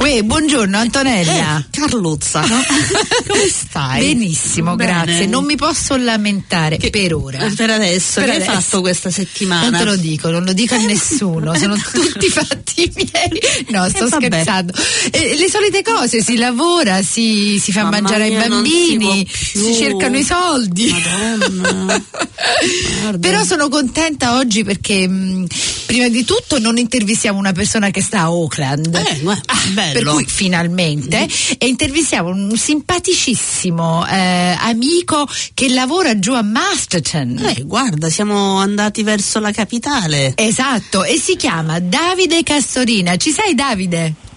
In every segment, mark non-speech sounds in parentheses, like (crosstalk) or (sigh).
Uè, buongiorno Antonella. Eh, Carluzza, no? (laughs) come stai? Benissimo, Bene. grazie. Non mi posso lamentare per ora. Per adesso, Per che hai fatto questa settimana? Non te lo dico, non lo dico a nessuno, sono (laughs) tutti fatti miei. No, sto Eh, scherzando. Eh, le solite cose, si lavora, si, si fa Mamma mangiare ai mia, si bambini, più. si cercano i soldi. Madonna. (laughs) Però sono contenta oggi perché mh, prima di tutto non intervistiamo una persona che sta a Auckland. Eh, guarda, bello. Per cui finalmente e intervistiamo un simpaticissimo eh, amico che lavora giù a Masterton. Eh, guarda, siamo andati verso la capitale. Esatto, e si chiama Davide Castorina. Ci sei Davide?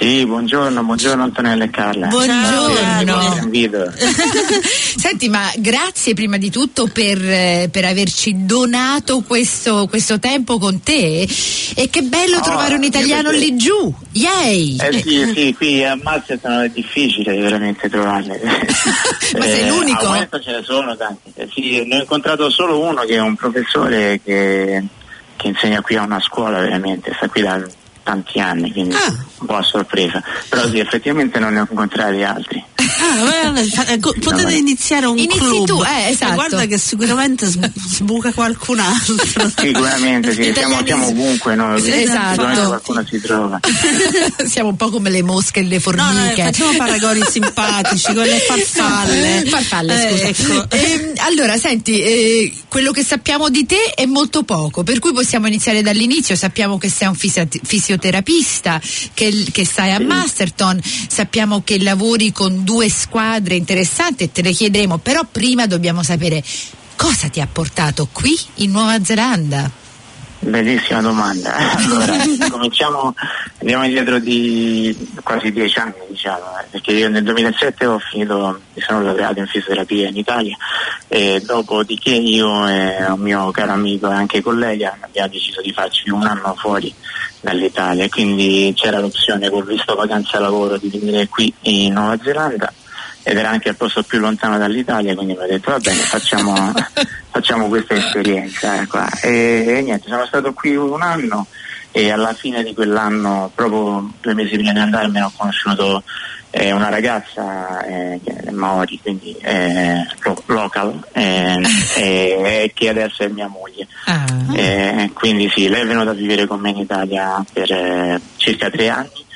Sì, buongiorno, buongiorno Antonella e Carla. Buongiorno. Questo invito. (laughs) Senti, ma grazie prima di tutto per, eh, per averci donato questo, questo tempo con te. E che bello Oh, trovare un italiano lì giù. Yay! Eh sì, sì, qui a Masterton è difficile veramente trovarle. (laughs) Ma sei l'unico? Al momento ce ne sono tanti. Eh sì, ne ho incontrato solo uno che è un professore che, che insegna qui a una scuola veramente, sta qui da tanti anni, quindi Ah. un po' a sorpresa. Però sì, effettivamente non ne ho incontrati altri. Ah, eh, potete ma- iniziare un Inizi club. tu, eh, esatto. guarda che sicuramente sb- (laughs) sbuca qualcun altro. Sicuramente sì, siamo, siamo ovunque sicuramente esatto. qualcuno si trova. (laughs) Siamo un po' come le mosche e le No, no, formiche. facciamo paragoni (laughs) simpatici con le farfalle. Eh, farfalle, Eh, ecco. Ehm, allora, senti, eh, quello che sappiamo di te è molto poco, per cui possiamo iniziare dall'inizio. Sappiamo che sei un fisio- fisioterapista, che, che stai a Masterton, sappiamo che lavori con due squadre interessanti e te le chiederemo, però prima dobbiamo sapere cosa ti ha portato qui in Nuova Zelanda. Bellissima domanda. Allora, (laughs) cominciamo, andiamo indietro di quasi dieci anni, diciamo, eh, perché io nel 2007 ho finito, mi sono laureato in fisioterapia in Italia e dopodiché io e un mio caro amico e anche collega abbiamo deciso di farci un anno fuori dall'Italia, quindi c'era l'opzione col visto vacanza lavoro di venire qui in Nuova Zelanda ed era anche il posto più lontano dall'Italia, quindi mi ho detto va bene, facciamo, (laughs) facciamo questa esperienza. eh, qua. E, e niente, sono stato qui un anno e alla fine di quell'anno, proprio due mesi prima di andarmene, ho conosciuto eh, una ragazza eh, che è Maori, quindi eh, lo- local, eh, (laughs) che adesso è mia moglie. Ah. Eh, quindi sì, lei è venuta a vivere con me in Italia per eh, circa tre anni.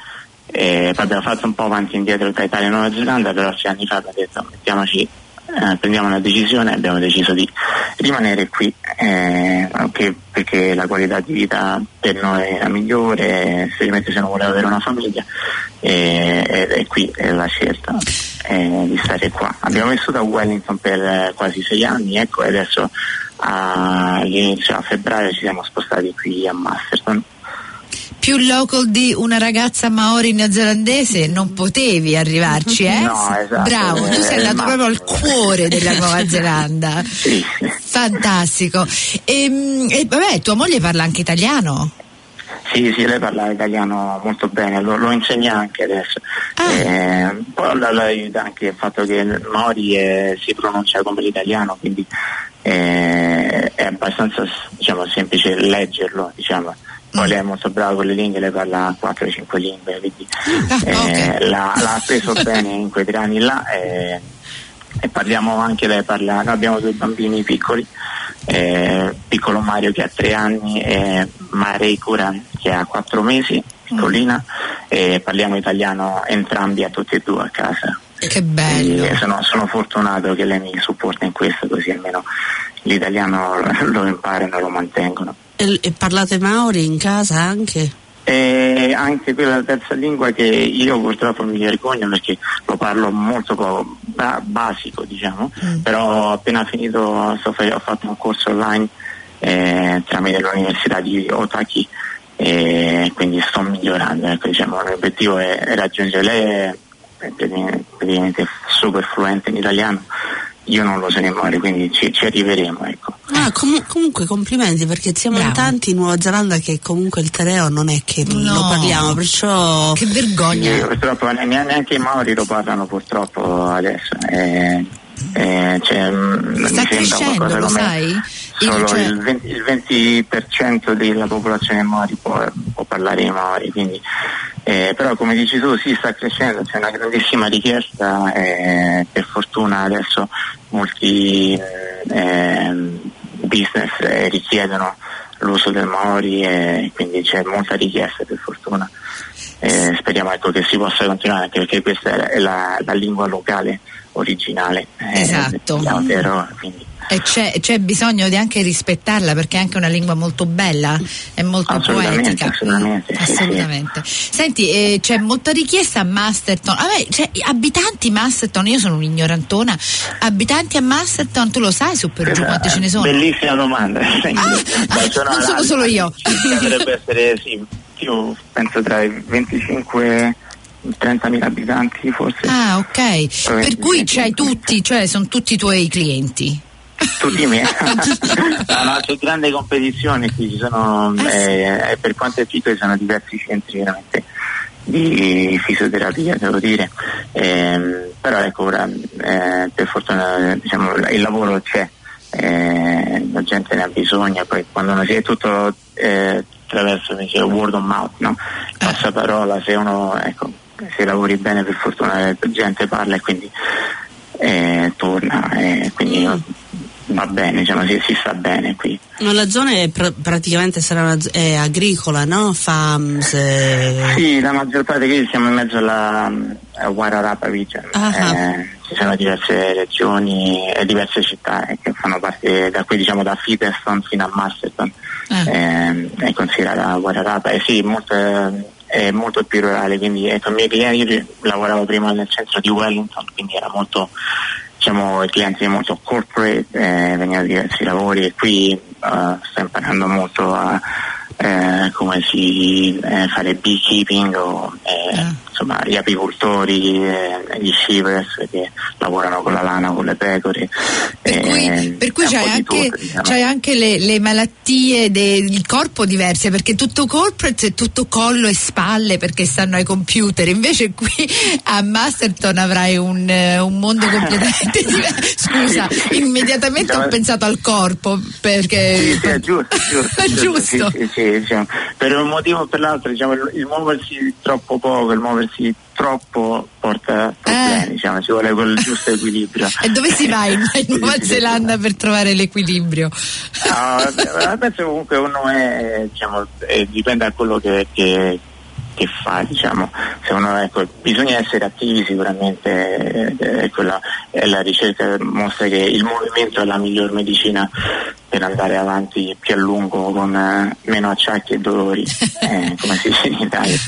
Poi abbiamo fatto un po' avanti e indietro tra Italia e Nuova Zelanda, però sei anni fa abbiamo detto mettiamoci, eh, prendiamo una decisione e abbiamo deciso di rimanere qui eh, anche perché la qualità di vita per noi era migliore, seriamente se non voleva avere una famiglia e, e- e qui è la scelta eh, di stare qua. Abbiamo vissuto a Wellington per quasi sei anni ecco, e adesso all'inizio a febbraio ci siamo spostati qui a Masterton. Più local di una ragazza maori neozelandese non potevi arrivarci, eh? No, esatto, Bravo, tu sei andato ma- proprio al cuore della Nuova Zelanda. (laughs) Sì. Fantastico. E, e vabbè, tua moglie parla anche italiano? Sì, sì, lei parla italiano molto bene, lo, lo insegna anche adesso. Ah. Eh, poi la, la aiuta anche il fatto che il Maori eh, si pronuncia come l'italiano, quindi eh, è abbastanza diciamo, semplice leggerlo. Diciamo. Poi lei è molto brava con le lingue, lei parla 4-5 lingue, quindi Ah, eh, ok. l'ha, l'ha preso (laughs) bene in quei tre anni là. eh, e parliamo anche lei parla, noi abbiamo due bambini piccoli, eh, piccolo Mario che ha tre anni e Marei Curan che ha quattro mesi, piccolina, e parliamo italiano entrambi a tutti e due a casa. Che bello. Quindi sono, sono fortunato che lei mi supporta in questo così almeno l'italiano (laughs) lo imparano e lo mantengono. E, e parlate Maori in casa anche? E anche quella terza lingua che io purtroppo mi vergogno perché lo parlo molto poco, ba- basico diciamo, però appena finito ho fatto un corso online eh, tramite l'università di Otaki e quindi sto migliorando, ecco, diciamo, l'obiettivo è, raggiungere lei è praticamente super fluente in italiano io non lo so nemmeno, quindi ci, ci arriveremo. Ecco. Ah, com- comunque complimenti perché siamo Bravo. in tanti in Nuova Zelanda che comunque il tereo non è che No. lo parliamo, perciò Che vergogna. Sì, purtroppo ne- neanche i Maori lo parlano purtroppo adesso. Eh, eh, cioè, mm, mi Sta crescendo, lo sai? Solo cioè- il, 20, il 20% della popolazione Maori può, può parlare Maori, quindi, eh, però come dici tu sì sta crescendo, c'è una grandissima richiesta e per fortuna adesso molti eh, business eh, richiedono l'uso del Maori e quindi c'è molta richiesta per fortuna. Eh, speriamo ecco, che si possa continuare anche perché questa è la, la- lingua locale originale eh, Esatto. di Aotearoa, quindi E c'è, c'è bisogno di anche rispettarla perché è anche una lingua molto bella, è molto Assolutamente, poetica. assolutamente, sì, sì. Assolutamente. Senti, eh, c'è molta richiesta a Masterton. Vabbè, cioè, abitanti Masterton, io sono un'ignorantina. Abitanti a Masterton, tu lo sai su per giù quanti ce ne sono? Bellissima domanda. Ah, (laughs) (laughs) non sono solo io. (laughs) Dovrebbe essere, sì, io penso tra i 25 e i 30.000 abitanti forse. Ah, ok. Per cui sì, c'hai sì. tutti, cioè sono tutti i tuoi clienti. Tutti i miei. (laughs) no, no, c'è grande competizione qui, ci sono, Ah, sì. eh, e per quanto è piccolo ci sono diversi centri veramente di fisioterapia, devo dire. Ehm, però ecco ora eh, per fortuna diciamo, il lavoro c'è, eh, la gente ne ha bisogno, poi quando non si è tutto eh, attraverso come si dice, word of mouth, no? passaparola, se uno ecco, se lavori bene per fortuna la gente parla e quindi eh, torna e quindi va bene, diciamo, si, si sta bene qui. Ma la zona è pr- praticamente sarà una è agricola, no? Farms. eh, Sì, la maggior parte qui siamo in mezzo alla, alla Guararapa Region. Eh, ci sono diverse regioni e diverse città eh, che fanno parte da qui diciamo da Featherston fino a Masterton. Eh, è considerata Guararapa e sì, molto, eh, è molto più rurale, quindi ecco, i miei clienti io lavoravo prima nel centro di Wellington, quindi era molto diciamo i clienti molto corporate, eh, venivano diversi lavori e qui eh, sto imparando molto a eh, come si eh, fare beekeeping o eh, Ah. Insomma gli apicoltori, eh, gli shivers che lavorano con la lana, con le pecore. Per cui, eh, per cui è un c'hai, anche, tutto, diciamo. c'hai anche le, le malattie del corpo diverse, perché tutto corporate è tutto collo e spalle perché stanno ai computer, invece qui a Masterton avrai un, eh, un mondo completamente (laughs) diverso. Scusa, immediatamente ho Diciamo- pensato al corpo perché... Sì, sì, è giusto, giusto, (laughs) giusto, sì, sì, diciamo. per un motivo o per l'altro diciamo, il, il muoversi troppo poco, il muoversi troppo porta problemi, Eh. diciamo, ci vuole quel giusto equilibrio. (laughs) E dove si va in, (laughs) Nuova Zelanda per trovare l'equilibrio? No, penso comunque uno è, diciamo, eh, dipende da quello che, che- che fa, diciamo. Se uno, ecco, bisogna essere attivi sicuramente, eh, è quella- è la ricerca mostra che il movimento è la miglior medicina per andare avanti più a lungo con eh, meno acciacchi e dolori, (laughs) eh, come si dice in Italia.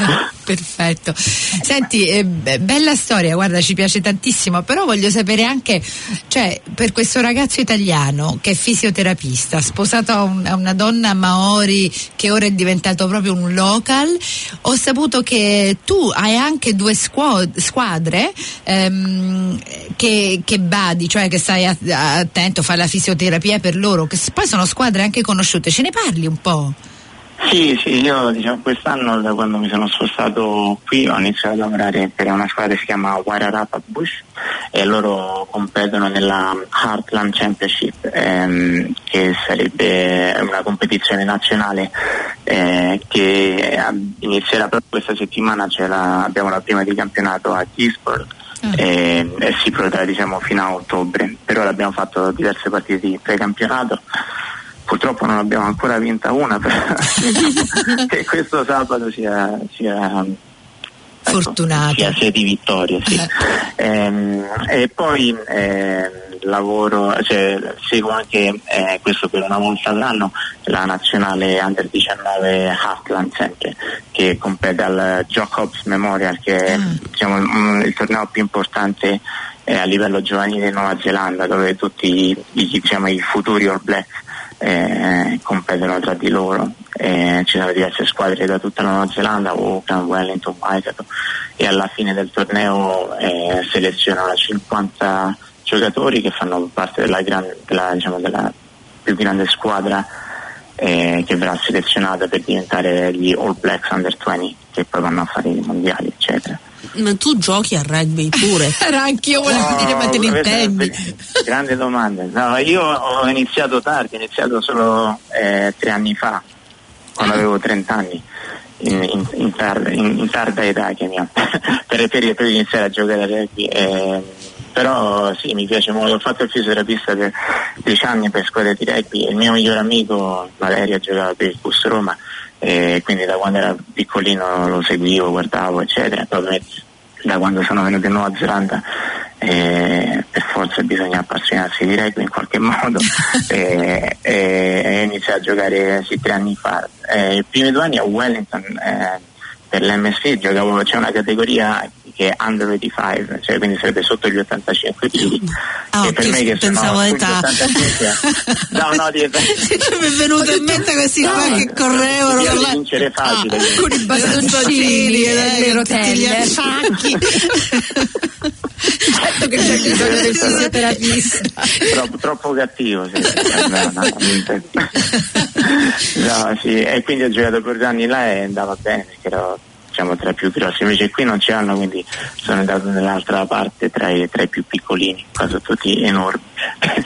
Perfetto. Senti, eh, be- bella storia, guarda, ci piace tantissimo, però voglio sapere anche, cioè, per questo ragazzo italiano che è fisioterapista, sposato a, un- a una donna maori che ora è diventato proprio un local, ho saputo che tu hai anche due squad- squadre ehm, che, che badi, cioè che stai attento, fai la fisioterapia per loro, che poi sono squadre anche conosciute, ce ne parli un po'? Sì, sì, io diciamo, quest'anno da quando mi sono spostato qui ho iniziato a lavorare per una squadra che si chiama Wairarapa Bush e loro competono nella Heartland Championship ehm, che sarebbe una competizione nazionale eh, che inizierà proprio questa settimana, la- abbiamo la prima di campionato a Gisborne. E, e si protrarrà diciamo, fino a ottobre, per ora abbiamo fatto diverse partite di precampionato. Purtroppo non abbiamo ancora vinta una però (laughs) (laughs) che questo sabato sia, sia Fortunato. sia, di vittoria sì. Ehm, e poi ehm, lavoro cioè, seguo anche eh, questo per una volta all'anno la nazionale under 19 Heartland sempre che compete al Jacobs Memorial che è Ah. diciamo, il torneo più importante eh, a livello giovanile in Nuova Zelanda dove tutti i, diciamo, i futuri All Blacks eh, competono tra di loro. Eh, ci sono diverse squadre da tutta la Nuova Zelanda, Auckland, Wellington, Waikato e alla fine del torneo eh, selezionano 50 giocatori che fanno parte della, gran, della, diciamo, della più grande squadra eh, che verrà selezionata per diventare gli All Blacks Under 20 che poi vanno a fare i mondiali eccetera. Ma tu giochi a rugby pure? (laughs) Anch'io volevo No, dire ma te ne intendi? Grande domanda. No, io ho iniziato tardi, ho iniziato solo eh, tre anni fa, quando avevo 30 anni, in, in- in tarda, in- in tarda età chiamiamo, (laughs) per, per, per iniziare a giocare a rugby. eh, però sì, mi piace molto, ho fatto il fisioterapista per 10 anni per squadre di rugby e il mio migliore amico Valerio giocava per il Cus Roma quindi da quando era piccolino lo seguivo, guardavo eccetera. Da quando sono venuto in Nuova Zelanda eh, per forza bisogna appassionarsi di rugby in qualche (laughs) modo e, e, e iniziai a giocare sì, tre anni fa. Eh, I primi due anni a Wellington eh, per l'MSC giocavo, c'è una categoria che è under 85, cioè quindi sarebbe sotto gli 85 kg. Ah, e per me che pensavo sono età. 85, (laughs) no, no, di età. mi è venuto in mente questi No, qua che correvano con la... vincere facile. Ah, con i bastoncini e le gli rotelle. acciacchi. certo che c'è bisogno del fisioterapista. troppo, troppo cattivo sì. no, no, (laughs) no, sì, e quindi ho giocato per due anni là e andava bene perché ero diciamo, tra i più grossi. Invece qui non ce l'hanno quindi sono andato nell'altra parte tra i, tra i più piccolini qua sono tutti enormi.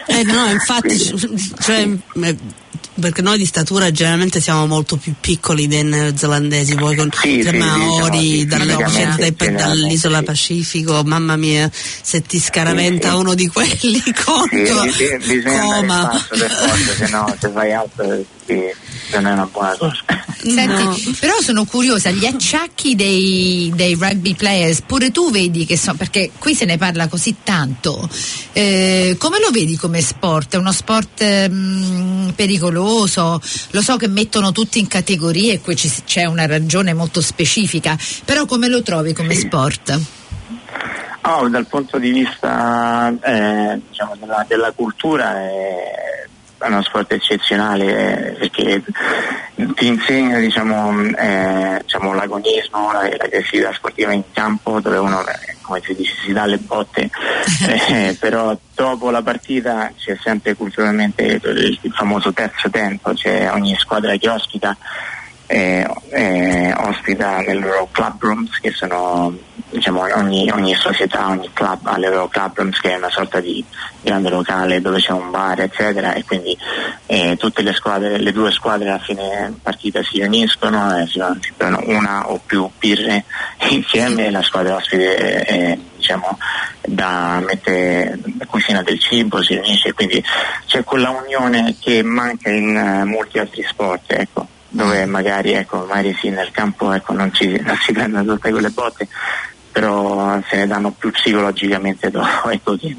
Eh no, infatti, (laughs) Quindi- cioè, eh, perché noi di statura generalmente siamo molto più piccoli dei neozelandesi, voi con Sì, i sì, Maori, diciamo, sì, dall'isola sì. Pacifico, mamma mia, se ti scaraventa Sì, sì. uno di quelli Sì, conto, sì, in coma. se no se fai sì, non è una buona cosa Senti, No. però sono curiosa, gli acciacchi dei, dei rugby players, pure tu vedi che sono, perché qui se ne parla così tanto, eh, come lo vedi come sport? È uno sport ehm, pericoloso? Lo so che mettono tutti in categorie e qui ci- c'è una ragione molto specifica, però come lo trovi come sport? Oh, dal punto di vista eh, diciamo, della, della cultura è, è uno sport eccezionale eh, perché ti insegna diciamo, eh, diciamo, l'agonismo, la, l'aggressività sportiva in campo dove uno eh, come si dice si dà le botte. (laughs) Eh, però dopo la partita c'è sempre culturalmente il, famoso terzo tempo, c'è ogni squadra che ospita eh, eh, ospita nelle loro club rooms che sono diciamo ogni, ogni società, ogni club ha le loro club rooms che è una sorta di grande locale dove c'è un bar eccetera e quindi eh, tutte le squadre, le due squadre a fine partita si riuniscono e si, si prendono una o più birre (laughs) insieme. E la squadra ospite eh, diciamo da mette cucina del cibo, si riunisce quindi c'è quella unione che manca in eh, molti altri sport ecco dove magari ecco, magari sì nel campo ecco, non, ci, non si (laughs) prendono tutte quelle botte però se ne danno più psicologicamente dopo ecco, che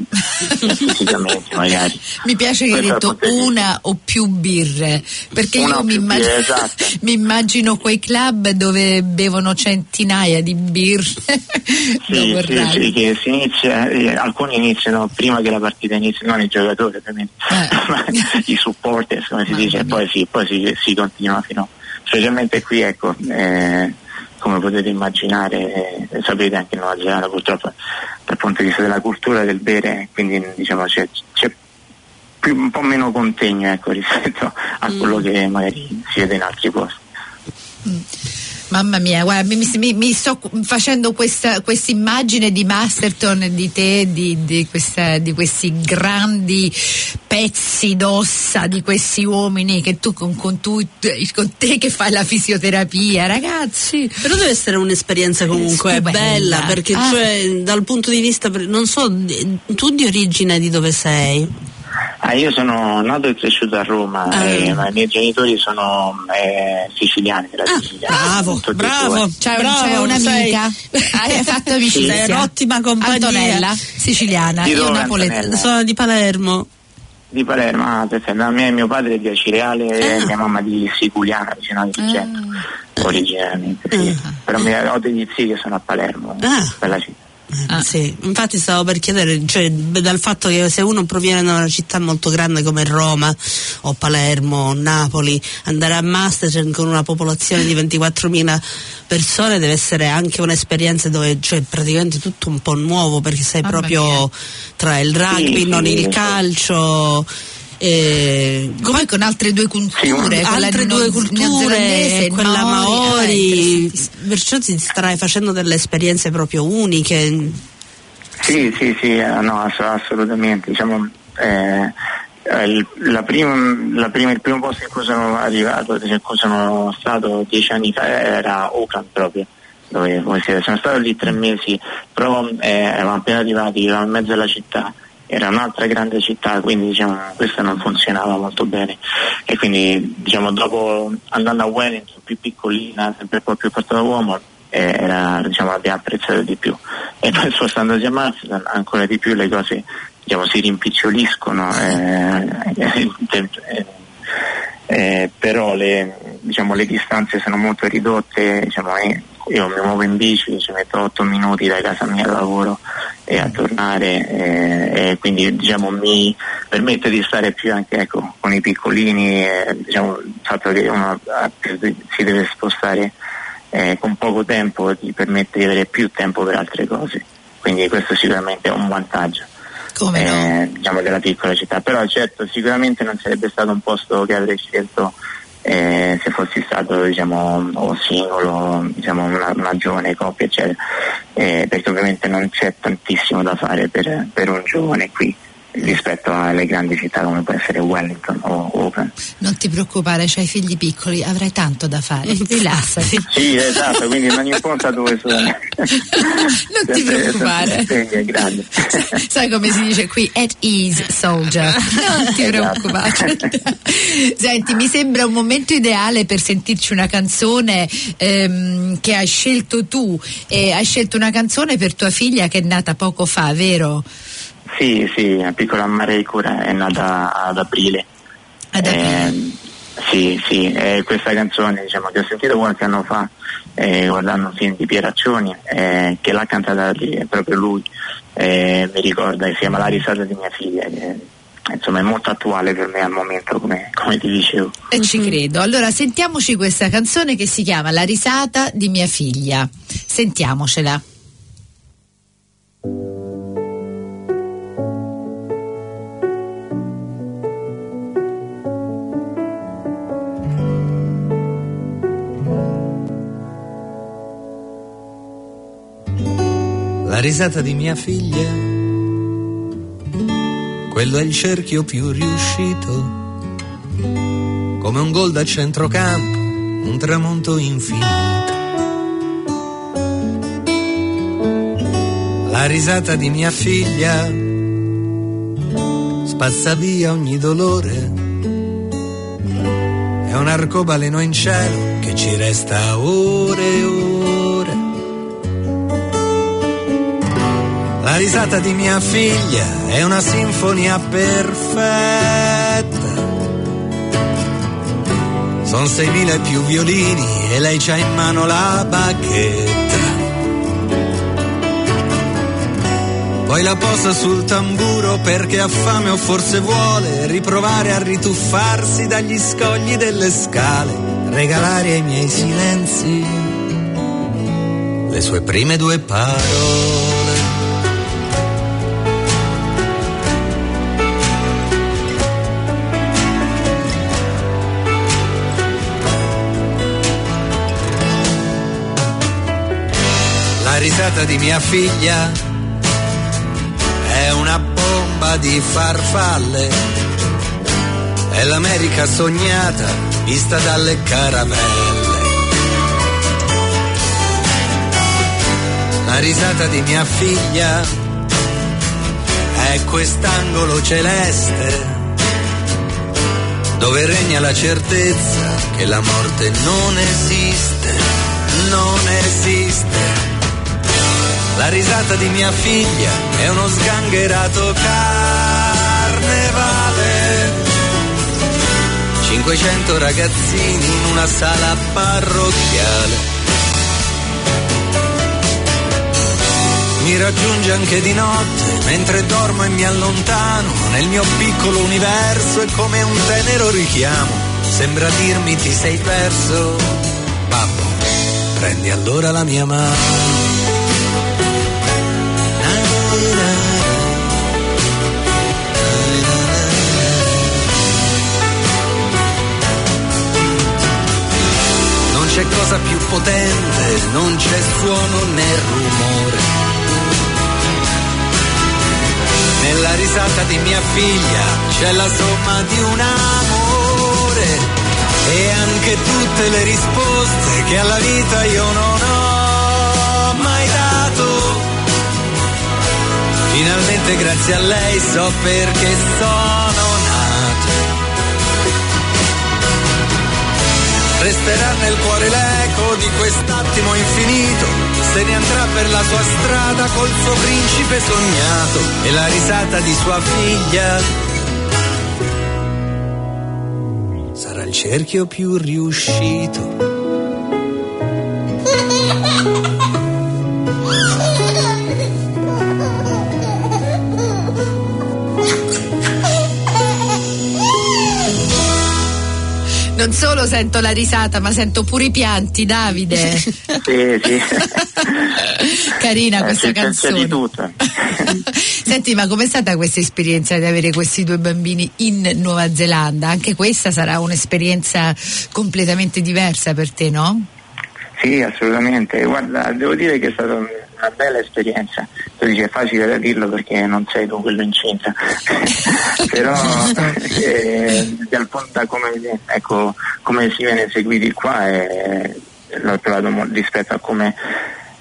fisicamente magari Mi piace che hai detto una o più birre, perché Una io mi, immag- birre, esatto. (laughs) mi immagino quei club dove bevono centinaia di birre. Sì, (laughs) sì, sì, che si inizia, eh, alcuni iniziano prima che la partita inizi, non i giocatori ovviamente, Eh. (laughs) ma i supporters come si Mamma dice, e poi, sì, poi si, si continua fino, specialmente qui ecco, eh, come potete immaginare, eh, sapete anche in Nuova Zelanda purtroppo dal punto di vista della cultura del bere, quindi diciamo c'è, c'è più- un po' meno contegno ecco, (laughs) rispetto a quello che magari si vede in altri posti. Mamma mia, guarda, mi, mi- mi sto facendo questa immagine di Masterton, di te, di, di questa- di questi grandi pezzi d'ossa, di questi uomini che tu con, con tu- con te che fai la fisioterapia, ragazzi. Però deve essere un'esperienza comunque Stupenda. bella, perché Ah. cioè, dal punto di vista, non so, tu di origine di dove sei? Ah, io sono nato e cresciuto a Roma, Ah. eh, ma i miei genitori sono eh, siciliani della Ah, Sicilia. bravo, bravo. C'è, Bravo, c'è un'amica, sei- (laughs) hai fatto amicizia. Sei un'ottima compagnia. Antonella, siciliana, Di io napoletana. Sono di Palermo. Di Palermo, ah, perfetto. No, mio, mio padre è di Acireale e Ah. mia mamma di Siculiana, vicino a Agrigento, originariamente. Sì. Ah. Però ho degli zii che sono a Palermo, Ah. bella città. Ah. Sì, infatti stavo per chiedere, cioè, dal fatto che se uno proviene da una città molto grande come Roma o Palermo o Napoli, andare a Masterchef con una popolazione di 24.000 persone deve essere anche un'esperienza dove cioè, praticamente tutto un po' nuovo perché sei Mamma proprio mia. tra il rugby, Sì, non sì, il calcio. Eh, Come con altre due culture, altre due culture, quella Maori, eh, Maori, interessantissimo. perciò ti starai facendo delle esperienze proprio uniche. Sì, sì, sì, eh, no, ass- assolutamente. Diciamo, eh, eh, il, la prim- la prima- il primo posto in cui sono arrivato, in cui sono stato dieci anni fa era Auckland proprio. Dove, come si sono stato lì tre mesi, però eh, eravamo appena arrivati, eravamo in mezzo alla città, era un'altra grande città, quindi diciamo, questa non funzionava molto bene. E quindi diciamo, dopo andando a Wellington, più piccolina, sempre un po' più portata uomo, eh, era, diciamo, l'abbiamo apprezzato di più. E poi spostandosi a Amsterdam ancora di più le cose diciamo, si rimpiccioliscono, eh, (laughs) eh, eh, eh, però le, diciamo, le distanze sono molto ridotte, diciamo, io mi muovo in bici, ci metto 8 minuti da casa mia al lavoro e a tornare eh, e quindi diciamo, mi permette di stare più anche ecco, con i piccolini, eh, diciamo, il fatto che uno più- si deve spostare eh, con poco tempo ti permette di avere più tempo per altre cose, quindi questo sicuramente è un vantaggio Come no? eh, diciamo della piccola città però certo sicuramente non sarebbe stato un posto che avrei scelto eh, se fossi stato diciamo o singolo diciamo una, una giovane coppia eccetera eh, perché ovviamente non c'è tantissimo da fare per, per un giovane qui rispetto alle grandi città come può essere Wellington o Auckland Non ti preoccupare, c'hai figli piccoli, avrai tanto da fare. (laughs) Rilassati. sì esatto quindi non importa dove sono non ti preoccupare. grande (laughs) Sai come si dice qui? At ease, soldier. (laughs) Non ti Esatto. preoccupare. Senti, mi sembra un momento ideale per sentirci una canzone ehm, che hai scelto tu. E hai scelto una canzone per tua figlia che è nata poco fa, vero? Sì, sì, la piccola Mare Cura è nata ad aprile. Ad aprile. Eh, sì, sì, eh, questa canzone diciamo, che ho sentito qualche anno fa eh, guardando un film di Pieraccioni eh, che l'ha cantata lì, è proprio lui, eh, mi ricorda, si chiama La risata di mia figlia, che insomma è molto attuale per me al momento come, come ti dicevo. E ci credo. Allora sentiamoci questa canzone che si chiama La risata di mia figlia. Sentiamocela. Risata di mia figlia, quello è il cerchio più riuscito, come un gol da centrocampo, un tramonto infinito. La risata di mia figlia spazza via ogni dolore, è un arcobaleno in cielo che ci resta ore e ore. La risata di mia figlia è una sinfonia perfetta. Sono seimila e più violini e lei c'ha in mano la bacchetta. Poi la posa sul tamburo perché ha fame o forse vuole riprovare a rituffarsi dagli scogli delle scale, regalare ai miei silenzi le sue prime due parole. Risata di mia figlia è una bomba di farfalle. È l'America sognata vista dalle caravelle. La risata di mia figlia è quest'angolo celeste dove regna la certezza che la morte non esiste, non esiste. La risata di mia figlia è uno sgangherato carnevale. 500 ragazzini in una sala parrocchiale. Mi raggiunge anche di notte, mentre dormo e mi allontano, nel mio piccolo universo è come un tenero richiamo, sembra dirmi ti sei perso, babbo, prendi allora la mia mano. C'è cosa più potente, non c'è suono né rumore. Nella risata di mia figlia c'è la somma di un amore e anche tutte le risposte che alla vita io non ho mai dato. Finalmente grazie a lei so perché sono Resterà nel cuore l'eco di quest'attimo infinito, se ne andrà per la sua strada col suo principe sognato e la risata di sua figlia. Sarà il cerchio più riuscito. Non solo sento la risata, ma sento pure i pianti, Davide. (laughs) Sì, sì. (laughs) Carina Eh, questa c'è- c'è- c'è canzone. di tutto. (laughs) Senti, ma com'è stata questa esperienza di avere questi due bambini in Nuova Zelanda? Anche questa sarà un'esperienza completamente diversa per te, no? Sì, assolutamente. Guarda, devo dire che è stata una bella esperienza. Tu dici è facile da dirlo perché non sei tu quello incinta. (laughs) Però eh, dal punto da come, ecco, come si viene seguiti qua eh, l'ho trovato mo- rispetto a come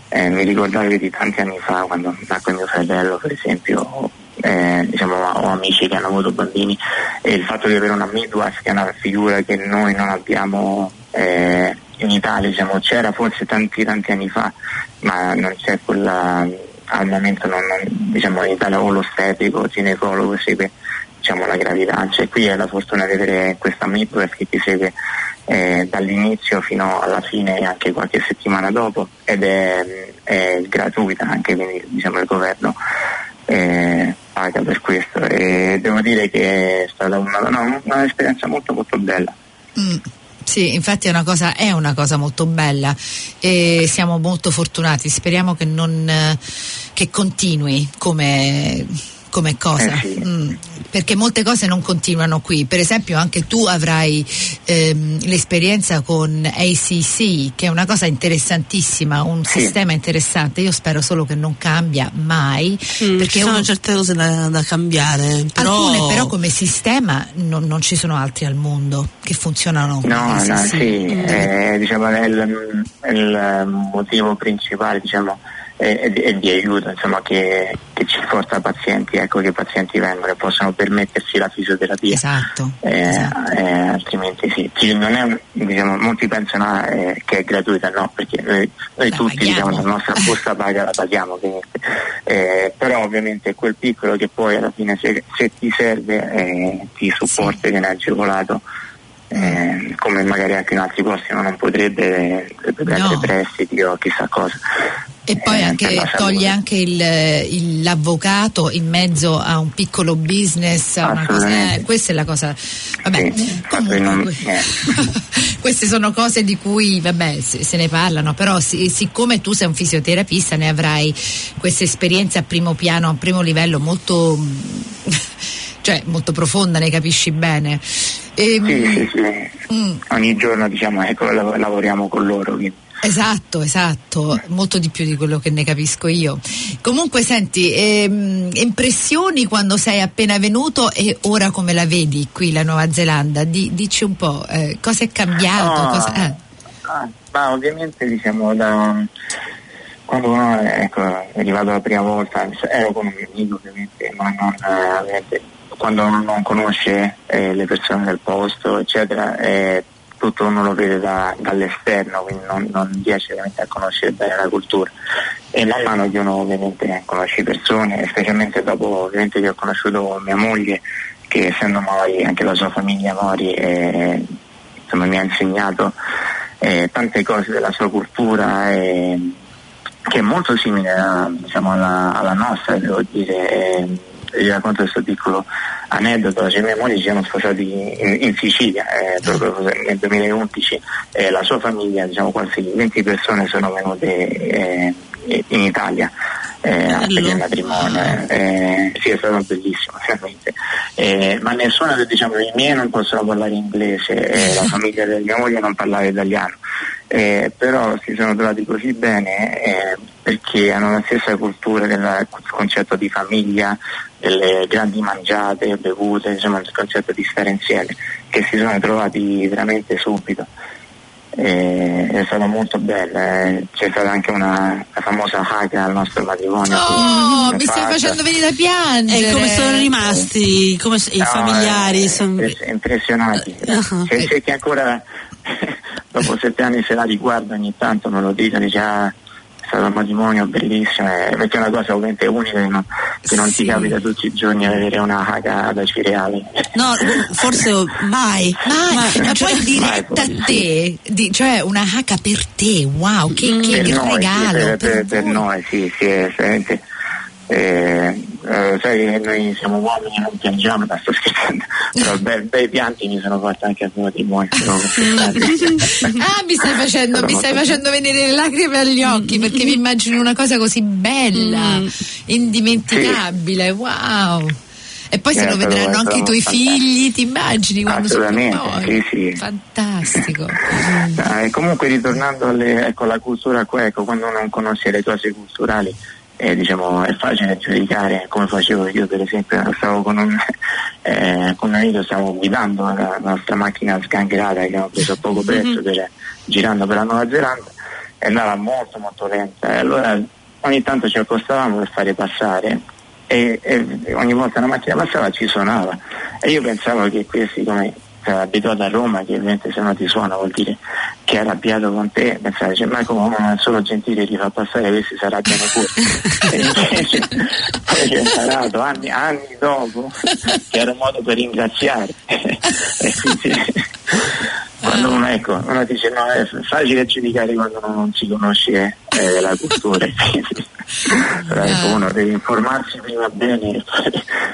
eh, mi ricordavi di tanti anni fa quando nacque mio fratello per esempio eh, diciamo, ho amici che hanno avuto bambini e il fatto di avere una midwife che è una figura che noi non abbiamo eh, in Italia diciamo, c'era forse tanti tanti anni fa ma non c'è quella al momento non, non- diciamo in Italia o l'ostetrico o il ginecologo segue diciamo, la gravidanza e qui è la fortuna di avere questa midwife che ti segue eh, dall'inizio fino alla fine e anche qualche settimana dopo ed è, è gratuita anche quindi diciamo il governo eh, paga per questo. E devo dire che è stata una, no, un'esperienza molto molto bella. Mm, Sì, infatti è una, cosa, è una cosa molto bella e siamo molto fortunati. Speriamo che, non, eh, che continui come, come cosa. Eh sì. Mm, perché molte cose non continuano qui. Per esempio, anche tu avrai ehm, l'esperienza con ACC, che è una cosa interessantissima, un Sì. sistema interessante. Io spero solo che non cambia mai. Mm, perché ci sono uno- certe cose da, da cambiare. Però... Alcune però come sistema non, non ci sono altri al mondo che funzionano No, no, sì, Mm. eh, diciamo, è il, è il motivo principale diciamo, è, è di, aiuto insomma, che, che ci porta pazienti, ecco che i pazienti vengono e possono permettersi la fisioterapia. Esatto, Eh, esatto. eh, altrimenti sì, Sì, non è, diciamo, molti pensano ah, eh, che è gratuita, no, perché noi, noi La tutti diciamo, la nostra (laughs) busta paga la paghiamo. Eh, però ovviamente quel piccolo che poi alla fine se, se ti serve eh, ti supporta e viene agevolato. Eh, come magari anche in altri posti non potrebbe, potrebbe prendere No. prestiti o chissà cosa. E poi eh, anche, toglie anche il, il- l'avvocato in mezzo a un piccolo business, cosa, eh, questa è la cosa. Vabbè, Sì, comunque, non- eh. (laughs) queste sono cose di cui vabbè, se, se ne parlano, però si- siccome tu sei un fisioterapista ne avrai questa esperienza a primo piano, a primo livello molto, (laughs) cioè, molto profonda, ne capisci bene. Ehm, Sì, sì, sì. mm. Ogni giorno diciamo, ecco, lav- lavoriamo con loro. quindi. Esatto, esatto, molto di più di quello che ne capisco io. Comunque senti, ehm, impressioni quando sei appena venuto e ora come la vedi qui la Nuova Zelanda? Di- dici un po', eh, cosa è cambiato? No, cosa- eh. ah, ma ovviamente diciamo da quando uno è, ecco, è arrivato la prima volta ero con un mio amico ovviamente ma non ovviamente, quando uno non conosce eh, le persone del posto eccetera eh, tutto uno lo vede da- dall'esterno quindi non, non riesce ovviamente a conoscere bene la cultura e man mano che uno ovviamente conosce persone specialmente dopo ovviamente che ho conosciuto mia moglie che essendo Mori anche la sua famiglia Mori eh, insomma, mi ha insegnato eh, tante cose della sua cultura e, che è molto simile a, diciamo, alla, alla nostra, devo dire. Eh, vi racconto questo piccolo aneddoto, cioè, i miei mogli si siamo sposati in, in Sicilia eh, proprio nel 2011 e la sua famiglia, diciamo quasi 20 persone sono venute eh, in Italia eh, a il matrimonio. Eh, sì, è stato bellissimo, veramente. Eh, ma nessuno diciamo, i miei non possono parlare inglese, eh, la (laughs) famiglia della mia moglie non parlava italiano. Eh, però si sono trovati così bene eh, perché hanno la stessa cultura del concetto di famiglia, delle grandi mangiate, bevute, insomma il concetto di stare insieme, che si sono trovati veramente subito. E è stata molto bella eh. c'è stata anche una famosa haga al nostro matrimonio. Oh mi stai facendo venire da piangere. E come sono rimasti come i no, familiari eh, sono... impressionati. Uh-huh. c'è, c'è chi ancora dopo sette anni se la riguarda ogni tanto me lo dice dice ah, stato un matrimonio bellissimo, perché è una cosa ovviamente unica che non, che non sì. ti capita tutti i giorni avere una haga da cereali. No, forse mai, mai, ma, ma poi diretta a te, di, cioè una haga per te, wow, che, mm. che, che noi, regalo. Sì, per, per, per, per noi, sì, sì, è veramente eh, eh, sai che noi siamo uomini e non piangiamo, ma sto scherzando, (laughs) però bei, bei pianti mi sono fatti anche a matrimonio. (laughs) ah, mi stai, facendo, mi stai facendo venire le lacrime agli occhi perché mi immagino una cosa così bella, mm. indimenticabile, sì. wow. E poi se lo vedranno anche i tuoi figli, ti immagini quando sono noi? Sì, sì. Fantastico. Eh, (laughs) comunque ritornando alle, ecco, alla cultura ecco, quando non conosci le cose culturali eh, diciamo, è facile giudicare come facevo io per esempio stavo con un, (laughs) eh, con un amico stavo guidando la, nostra macchina sgangherata che abbiamo preso a poco prezzo mm-hmm. per, girando per la Nuova Zelanda e andava molto molto lenta e allora ogni tanto ci accostavamo per fare passare e, e ogni volta la macchina passava ci suonava e io pensavo che questi come abituato a Roma che ovviamente se no ti suona vuol dire che è arrabbiato con te pensare cioè, ma come non è solo gentile ti fa passare questi si arrabbiano pure e invece poi è imparato anni, anni dopo che era un modo per ringraziare. (laughs) E quindi quando uno, ecco, uno dice no è facile giudicare quando uno non si conosce eh, la cultura (laughs) però ecco, uno deve informarsi prima bene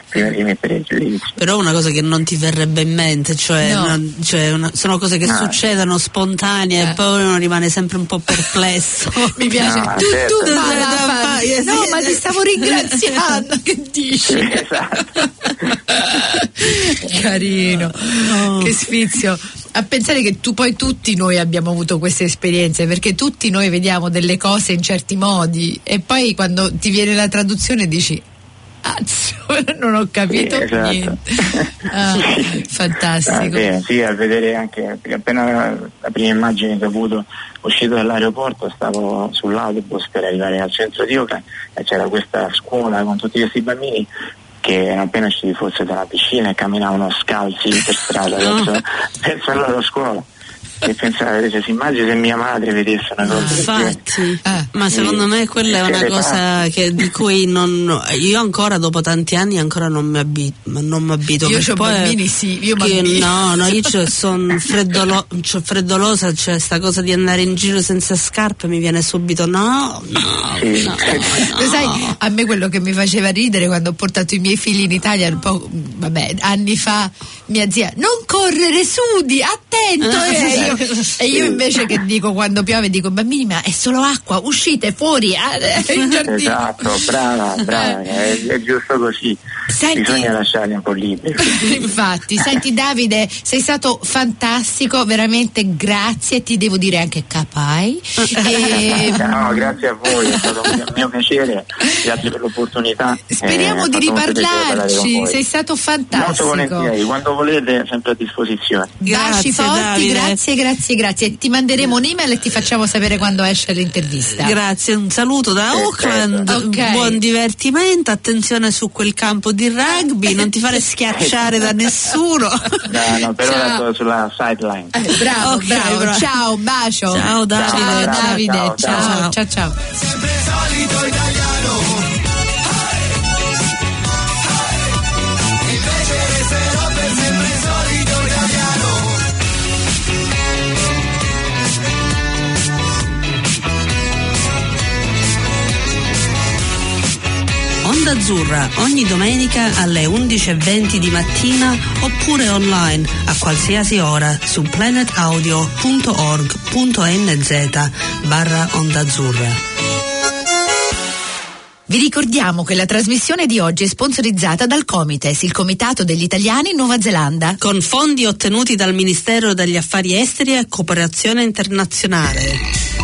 prima di mettere il giudizio però una cosa che non ti verrebbe in mente cioè, no. una, cioè una, sono cose che no. succedono spontanee eh. e poi uno rimane sempre un po' perplesso (laughs) mi piace no, tu, certo. tu ma la fa... no ma ti stavo ringraziando (laughs) che dici sì, esatto. carino che sfizio a pensare che tu poi tutti noi abbiamo avuto queste esperienze perché tutti noi vediamo delle cose in certi modi e poi quando ti viene la traduzione dici (laughs) non ho capito sì, esatto. niente. (laughs) Ah, fantastico. Ah, sì, sì, a vedere anche appena la prima immagine che ho avuto uscito dall'aeroporto stavo sull'autobus per arrivare al centro di Oca e c'era questa scuola con tutti questi bambini che appena usciti fosse dalla piscina e camminavano scalzi per strada (laughs) verso, verso la loro scuola e pensare cioè, si immagina se mia madre vedesse una cosa infatti eh, ma secondo me quella è una cosa che, di cui non, io ancora dopo tanti anni ancora non mi abito non mi abito io ho bambini sì io che, no no io sono freddolo, freddolosa c'è cioè, sta cosa di andare in giro senza scarpe mi viene subito no no, sì. no, (laughs) no. sai a me quello che mi faceva ridere quando ho portato i miei figli in Italia un po' vabbè anni fa mia zia non correre sudi attento eh, io, (laughs) e io invece che dico quando piove dico bambini ma è solo acqua uscite fuori eh, (laughs) in giardino esatto brava brava (laughs) è, è giusto così. Senti, bisogna lasciarli un po' liberi. Infatti senti Davide sei stato fantastico veramente grazie ti devo dire anche capai. E... no grazie a voi è stato un mio piacere grazie per l'opportunità. Speriamo eh, di riparlarci sei stato fantastico molto volentieri quando volete sempre a disposizione grazie forti Davide. grazie grazie grazie ti manderemo un'email e ti facciamo sapere quando esce l'intervista grazie un saluto da Auckland okay. buon divertimento attenzione su quel campo di rugby non ti fare schiacciare da nessuno no no per ora sulla sideline eh, bravo okay, bravo. bravo ciao bacio ciao Davide ciao, Davide ciao ciao, ciao. ciao. ciao. Onda Azzurra ogni domenica alle 11.20 di mattina oppure online a qualsiasi ora su planetaudio.org.nz barra Onda Azzurra. Vi ricordiamo che la trasmissione di oggi è sponsorizzata dal Comites, il Comitato degli Italiani in Nuova Zelanda. Con fondi ottenuti dal Ministero degli Affari Esteri e Cooperazione Internazionale.